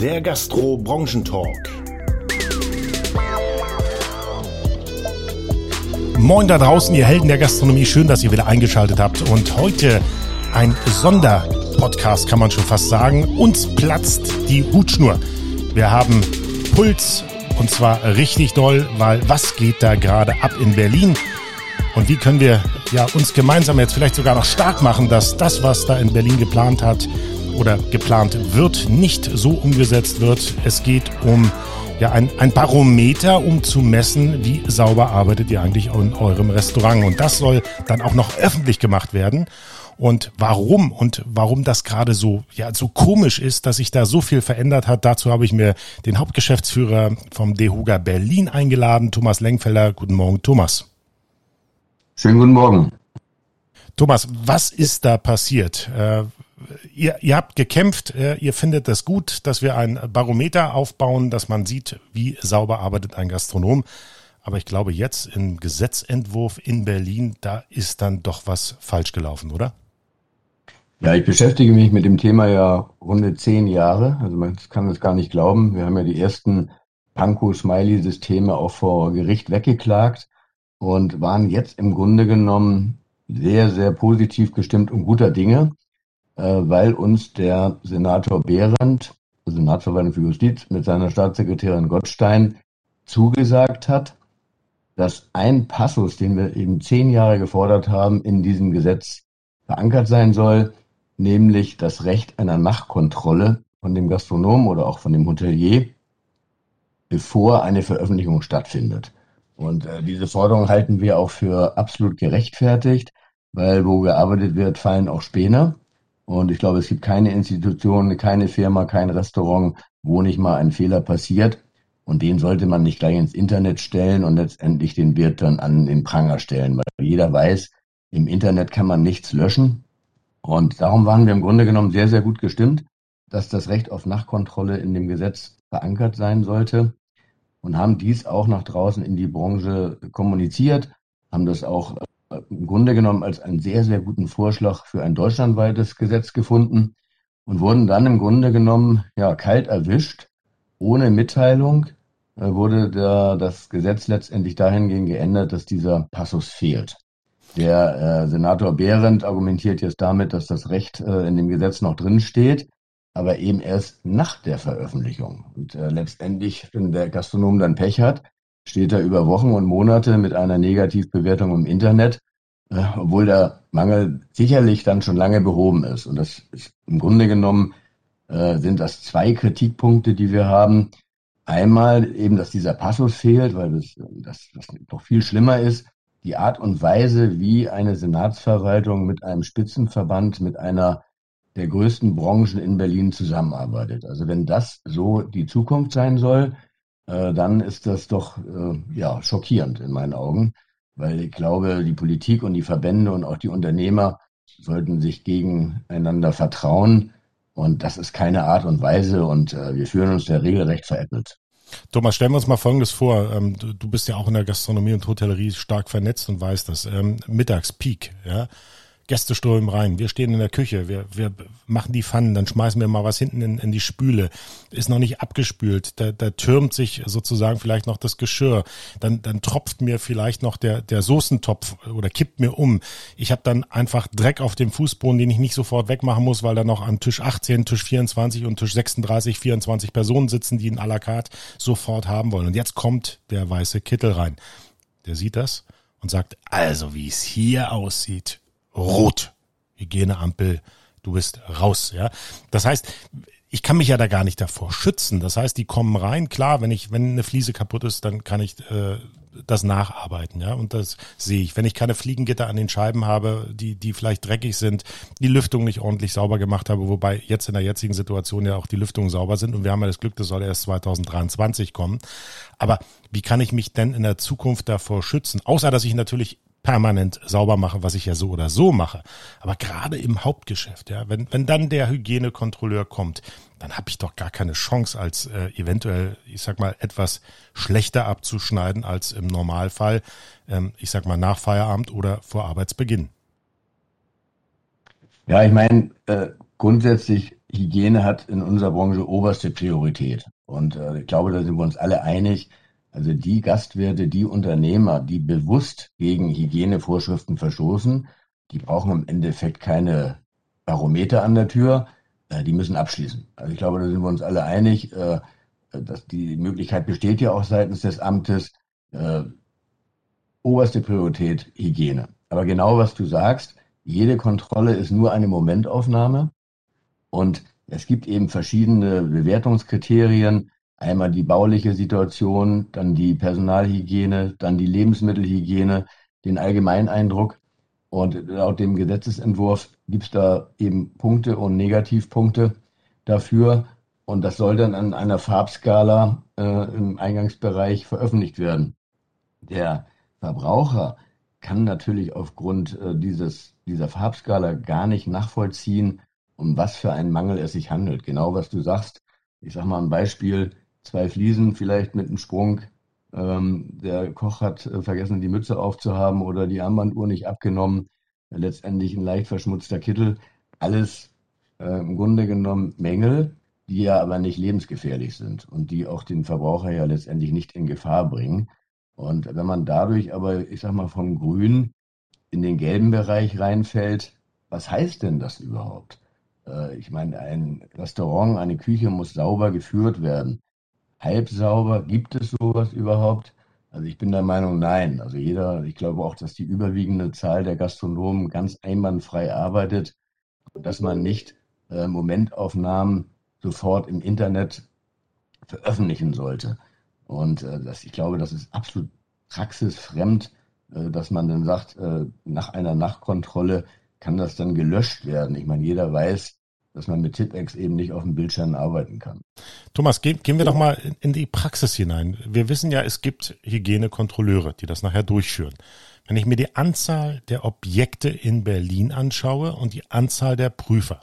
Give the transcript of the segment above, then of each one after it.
der Gastro-Branchentalk. Moin da draußen, ihr Helden der Gastronomie. Schön, dass ihr wieder eingeschaltet habt. Und heute ein Sonderpodcast, kann man schon fast sagen. Uns platzt die Hutschnur. Wir haben Puls und zwar richtig doll, weil was geht da gerade ab in Berlin? Und wie können wir ja uns gemeinsam jetzt vielleicht sogar noch stark machen, dass das, was da in Berlin geplant hat oder geplant wird, nicht so umgesetzt wird. Es geht um ja, ein, ein Barometer, um zu messen, wie sauber arbeitet ihr eigentlich in eurem Restaurant. Und das soll dann auch noch öffentlich gemacht werden. Und warum und warum das gerade so, ja, so komisch ist, dass sich da so viel verändert hat, dazu habe ich mir den Hauptgeschäftsführer vom DEHUGA Berlin eingeladen, Thomas Lengfelder. Guten Morgen, Thomas. Schönen guten Morgen. Thomas, was ist da passiert? Ihr, ihr habt gekämpft, ihr findet es gut, dass wir ein Barometer aufbauen, dass man sieht, wie sauber arbeitet ein Gastronom. Aber ich glaube, jetzt im Gesetzentwurf in Berlin, da ist dann doch was falsch gelaufen, oder? Ja, ich beschäftige mich mit dem Thema ja runde zehn Jahre. Also man kann es gar nicht glauben. Wir haben ja die ersten Panko-Smiley-Systeme auch vor Gericht weggeklagt und waren jetzt im Grunde genommen sehr, sehr positiv gestimmt und guter Dinge, weil uns der Senator Behrendt, Senatsverwaltung für Justiz, mit seiner Staatssekretärin Gottstein zugesagt hat, dass ein Passus, den wir eben zehn Jahre gefordert haben, in diesem Gesetz verankert sein soll, nämlich das Recht einer Nachkontrolle von dem Gastronomen oder auch von dem Hotelier, bevor eine Veröffentlichung stattfindet. Und äh, diese Forderung halten wir auch für absolut gerechtfertigt, weil wo gearbeitet wird, fallen auch Späne. Und ich glaube, es gibt keine Institution, keine Firma, kein Restaurant, wo nicht mal ein Fehler passiert. Und den sollte man nicht gleich ins Internet stellen und letztendlich den Wirt dann an den Pranger stellen, weil jeder weiß, im Internet kann man nichts löschen. Und darum waren wir im Grunde genommen sehr, sehr gut gestimmt, dass das Recht auf Nachkontrolle in dem Gesetz verankert sein sollte und haben dies auch nach draußen in die Branche kommuniziert, haben das auch im Grunde genommen als einen sehr, sehr guten Vorschlag für ein deutschlandweites Gesetz gefunden und wurden dann im Grunde genommen ja kalt erwischt. Ohne Mitteilung äh, wurde der, das Gesetz letztendlich dahingehend geändert, dass dieser Passus fehlt. Der äh, Senator Behrendt argumentiert jetzt damit, dass das Recht äh, in dem Gesetz noch drin steht aber eben erst nach der Veröffentlichung. Und äh, letztendlich, wenn der Gastronom dann Pech hat, steht er über Wochen und Monate mit einer Negativbewertung im Internet, äh, obwohl der Mangel sicherlich dann schon lange behoben ist. Und das ist im Grunde genommen äh, sind das zwei Kritikpunkte, die wir haben. Einmal eben, dass dieser Passus fehlt, weil das, das, das noch viel schlimmer ist, die Art und Weise, wie eine Senatsverwaltung mit einem Spitzenverband, mit einer der größten Branchen in Berlin zusammenarbeitet. Also wenn das so die Zukunft sein soll, äh, dann ist das doch äh, ja schockierend in meinen Augen, weil ich glaube, die Politik und die Verbände und auch die Unternehmer sollten sich gegeneinander vertrauen und das ist keine Art und Weise und äh, wir fühlen uns der regelrecht veräppelt. Thomas, stellen wir uns mal Folgendes vor. Ähm, du, bist ja auch in der Gastronomie und Hotellerie stark vernetzt und weißt das. Ähm, Mittagspeak, ja. Gäste strömen rein. Wir stehen in der Küche, wir, wir machen die Pfannen, dann schmeißen wir mal was hinten in, in die Spüle. Ist noch nicht abgespült, da, da türmt sich sozusagen vielleicht noch das Geschirr. Dann, dann tropft mir vielleicht noch der, der Soßentopf oder kippt mir um. Ich habe dann einfach Dreck auf dem Fußboden, den ich nicht sofort wegmachen muss, weil da noch am Tisch 18, Tisch 24 und Tisch 36, 24 Personen sitzen, die ihn à la carte sofort haben wollen. Und jetzt kommt der weiße Kittel rein. Der sieht das und sagt, also wie es hier aussieht, rot. Hygieneampel, du bist raus, ja. Das heißt, ich kann mich ja da gar nicht davor schützen. Das heißt, die kommen rein. Klar, wenn ich, wenn eine Fliese kaputt ist, dann kann ich äh, das nacharbeiten, ja. Und das sehe ich. Wenn ich keine Fliegengitter an den Scheiben habe, die, die vielleicht dreckig sind, die Lüftung nicht ordentlich sauber gemacht habe, wobei jetzt in der jetzigen Situation ja auch die Lüftungen sauber sind und wir haben ja das Glück, das soll erst 2023 kommen. Aber wie kann ich mich denn in der Zukunft davor schützen? Außer dass ich natürlich permanent sauber mache, was ich ja so oder so mache. Aber gerade im Hauptgeschäft, ja, wenn, wenn dann der Hygienekontrolleur kommt, dann habe ich doch gar keine Chance, als äh, eventuell, ich sag mal, etwas schlechter abzuschneiden als im Normalfall, ähm, ich sag mal, nach Feierabend oder vor Arbeitsbeginn. Ja, ich meine, äh, grundsätzlich Hygiene hat in unserer Branche oberste Priorität. Und äh, ich glaube, da sind wir uns alle einig. Also die Gastwirte, die Unternehmer, die bewusst gegen Hygienevorschriften verstoßen, die brauchen im Endeffekt keine Barometer an der Tür, äh, die müssen abschließen. Also ich glaube, da sind wir uns alle einig, äh, dass die Möglichkeit besteht ja auch seitens des Amtes. Äh, oberste Priorität Hygiene. Aber genau was du sagst, jede Kontrolle ist nur eine Momentaufnahme und es gibt eben verschiedene Bewertungskriterien. Einmal die bauliche Situation, dann die Personalhygiene, dann die Lebensmittelhygiene, den Allgemeineindruck. Und laut dem Gesetzesentwurf gibt es da eben Punkte und Negativpunkte dafür. Und das soll dann an einer Farbskala äh, im Eingangsbereich veröffentlicht werden. Der Verbraucher kann natürlich aufgrund äh, dieses, dieser Farbskala gar nicht nachvollziehen, um was für einen Mangel es sich handelt. Genau was du sagst. Ich sage mal ein Beispiel, zwei Fliesen vielleicht mit einem Sprung. Ähm, der Koch hat äh, vergessen, die Mütze aufzuhaben oder die Armbanduhr nicht abgenommen. Letztendlich ein leicht verschmutzter Kittel. Alles äh, im Grunde genommen Mängel, die ja aber nicht lebensgefährlich sind und die auch den Verbraucher ja letztendlich nicht in Gefahr bringen. Und wenn man dadurch aber, ich sag mal, vom Grün in den gelben Bereich reinfällt, was heißt denn das überhaupt? Äh, ich meine, ein Restaurant, eine Küche muss sauber geführt werden. Halb sauber, gibt es sowas überhaupt? Also ich bin der Meinung, nein. Also jeder, ich glaube auch, dass die überwiegende Zahl der Gastronomen ganz einwandfrei arbeitet, dass man nicht äh, Momentaufnahmen sofort im Internet veröffentlichen sollte. Und äh, das, ich glaube, das ist absolut praxisfremd, äh, dass man dann sagt, äh, nach einer Nachkontrolle kann das dann gelöscht werden. Ich meine, jeder weiß, dass man mit Tipex eben nicht auf dem Bildschirm arbeiten kann. Thomas, gehen, gehen wir doch mal in, in die Praxis hinein. Wir wissen ja, es gibt Hygienekontrolleure, die das nachher durchführen. Wenn ich mir die Anzahl der Objekte in Berlin anschaue und die Anzahl der Prüfer,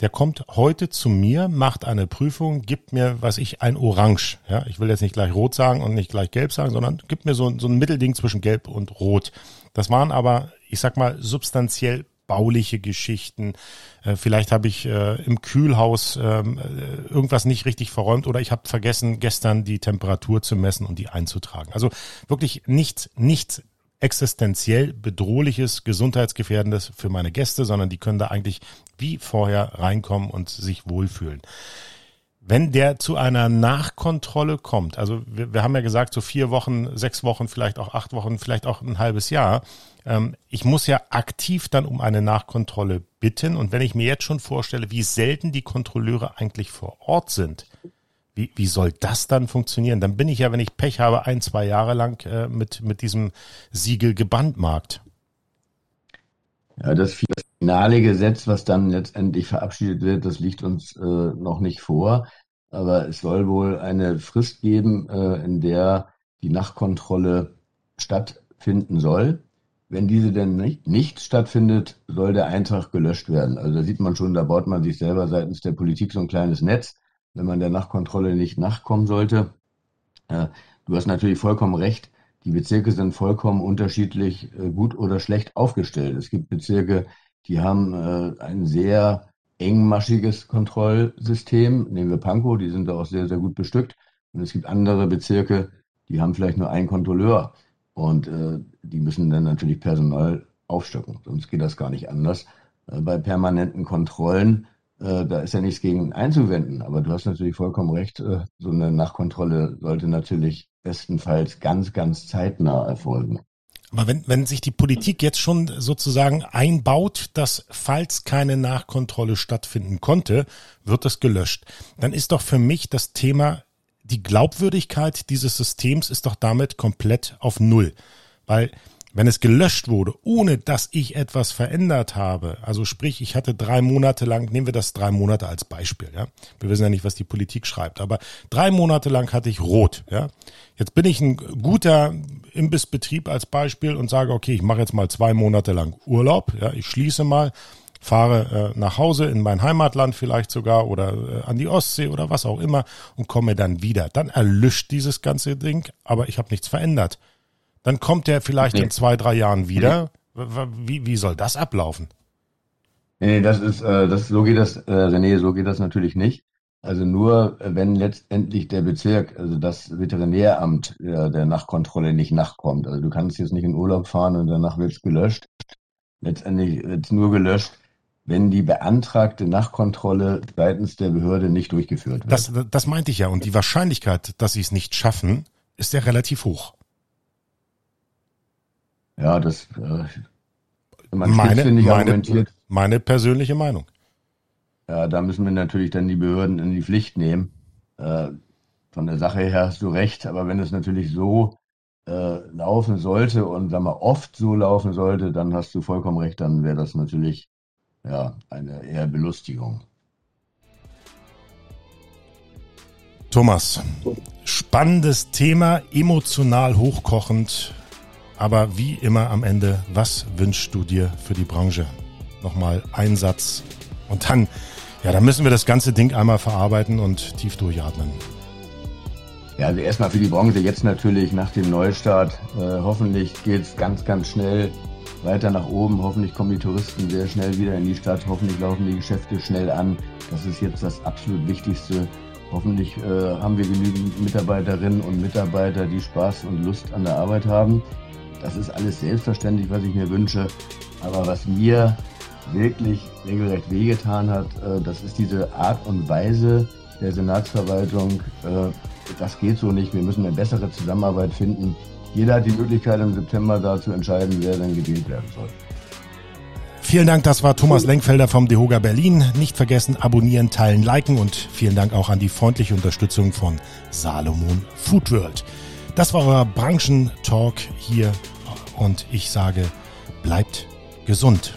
der kommt heute zu mir, macht eine Prüfung, gibt mir, was ich, ein Orange. Ja, ich will jetzt nicht gleich rot sagen und nicht gleich gelb sagen, sondern gibt mir so, so ein Mittelding zwischen gelb und rot. Das waren aber, ich sag mal, substanziell bauliche Geschichten. Äh, vielleicht habe ich äh, im Kühlhaus ähm, äh, irgendwas nicht richtig verräumt oder ich habe vergessen, gestern die Temperatur zu messen und die einzutragen. Also wirklich nichts, nichts existenziell bedrohliches, gesundheitsgefährdendes für meine Gäste, sondern die können da eigentlich wie vorher reinkommen und sich wohlfühlen. Wenn der zu einer Nachkontrolle kommt, also wir, wir haben ja gesagt, so vier Wochen, sechs Wochen, vielleicht auch acht Wochen, vielleicht auch ein halbes Jahr, ich muss ja aktiv dann um eine Nachkontrolle bitten. Und wenn ich mir jetzt schon vorstelle, wie selten die Kontrolleure eigentlich vor Ort sind, wie, wie soll das dann funktionieren? Dann bin ich ja, wenn ich Pech habe, ein, zwei Jahre lang äh, mit, mit diesem Siegel gebandmarkt. Ja, das finale Gesetz, was dann letztendlich verabschiedet wird, das liegt uns äh, noch nicht vor. Aber es soll wohl eine Frist geben, äh, in der die Nachkontrolle stattfinden soll. Wenn diese denn nicht, nicht stattfindet, soll der Eintrag gelöscht werden. Also da sieht man schon, da baut man sich selber seitens der Politik so ein kleines Netz wenn man der Nachkontrolle nicht nachkommen sollte. Äh, du hast natürlich vollkommen recht. Die Bezirke sind vollkommen unterschiedlich äh, gut oder schlecht aufgestellt. Es gibt Bezirke, die haben äh, ein sehr engmaschiges Kontrollsystem. Nehmen wir Pankow, die sind da auch sehr, sehr gut bestückt. Und es gibt andere Bezirke, die haben vielleicht nur einen Kontrolleur. Und äh, die müssen dann natürlich Personal aufstocken. Sonst geht das gar nicht anders. Äh, bei permanenten Kontrollen äh, da ist ja nichts gegen einzuwenden. Aber du hast natürlich vollkommen recht. Äh, so eine Nachkontrolle sollte natürlich bestenfalls ganz, ganz zeitnah erfolgen. Aber wenn, wenn sich die Politik jetzt schon sozusagen einbaut, dass falls keine Nachkontrolle stattfinden konnte, wird das gelöscht, dann ist doch für mich das Thema, die Glaubwürdigkeit dieses Systems ist doch damit komplett auf Null. Weil wenn es gelöscht wurde, ohne dass ich etwas verändert habe, also sprich, ich hatte drei Monate lang, nehmen wir das drei Monate als Beispiel, ja. Wir wissen ja nicht, was die Politik schreibt, aber drei Monate lang hatte ich rot, ja. Jetzt bin ich ein guter Imbissbetrieb als Beispiel und sage, okay, ich mache jetzt mal zwei Monate lang Urlaub, ja, ich schließe mal, fahre äh, nach Hause in mein Heimatland vielleicht sogar oder äh, an die Ostsee oder was auch immer und komme dann wieder. Dann erlischt dieses ganze Ding, aber ich habe nichts verändert. Dann kommt der vielleicht nee. in zwei, drei Jahren wieder. Wie, wie soll das ablaufen? Nee, das ist, äh, das, so geht das, äh, René, so geht das natürlich nicht. Also nur, äh, wenn letztendlich der Bezirk, also das Veterinäramt äh, der Nachkontrolle nicht nachkommt. Also du kannst jetzt nicht in Urlaub fahren und danach wird's gelöscht. Letztendlich wird's nur gelöscht, wenn die beantragte Nachkontrolle seitens der Behörde nicht durchgeführt wird. Das, das meinte ich ja. Und die Wahrscheinlichkeit, dass sie es nicht schaffen, ist ja relativ hoch. Ja, das äh, man meine, meine, meine persönliche Meinung. Ja, da müssen wir natürlich dann die Behörden in die Pflicht nehmen. Äh, von der Sache her hast du recht, aber wenn es natürlich so äh, laufen sollte und sagen wir oft so laufen sollte, dann hast du vollkommen recht, dann wäre das natürlich ja eine eher Belustigung. Thomas, spannendes Thema, emotional hochkochend, aber wie immer am Ende, was wünschst du dir für die Branche? Nochmal Einsatz und dann, ja, dann müssen wir das ganze Ding einmal verarbeiten und tief durchatmen. Ja, also erstmal für die Branche jetzt natürlich nach dem Neustart. Äh, hoffentlich geht's ganz, ganz schnell weiter nach oben. Hoffentlich kommen die Touristen sehr schnell wieder in die Stadt. Hoffentlich laufen die Geschäfte schnell an. Das ist jetzt das absolut Wichtigste. Hoffentlich äh, haben wir genügend Mitarbeiterinnen und Mitarbeiter, die Spaß und Lust an der Arbeit haben. Das ist alles selbstverständlich, was ich mir wünsche. Aber was mir wirklich regelrecht wehgetan hat, äh, das ist diese Art und Weise der Senatsverwaltung. Äh, das geht so nicht. Wir müssen eine bessere Zusammenarbeit finden. Jeder hat die Möglichkeit, im September da zu entscheiden, wer dann gewählt werden soll. Vielen Dank, das war Thomas Lenkfelder vom Dehoga Berlin. Nicht vergessen, abonnieren, teilen, liken und vielen Dank auch an die freundliche Unterstützung von Salomon Food World. Das war euer Branchentalk hier und ich sage, bleibt gesund.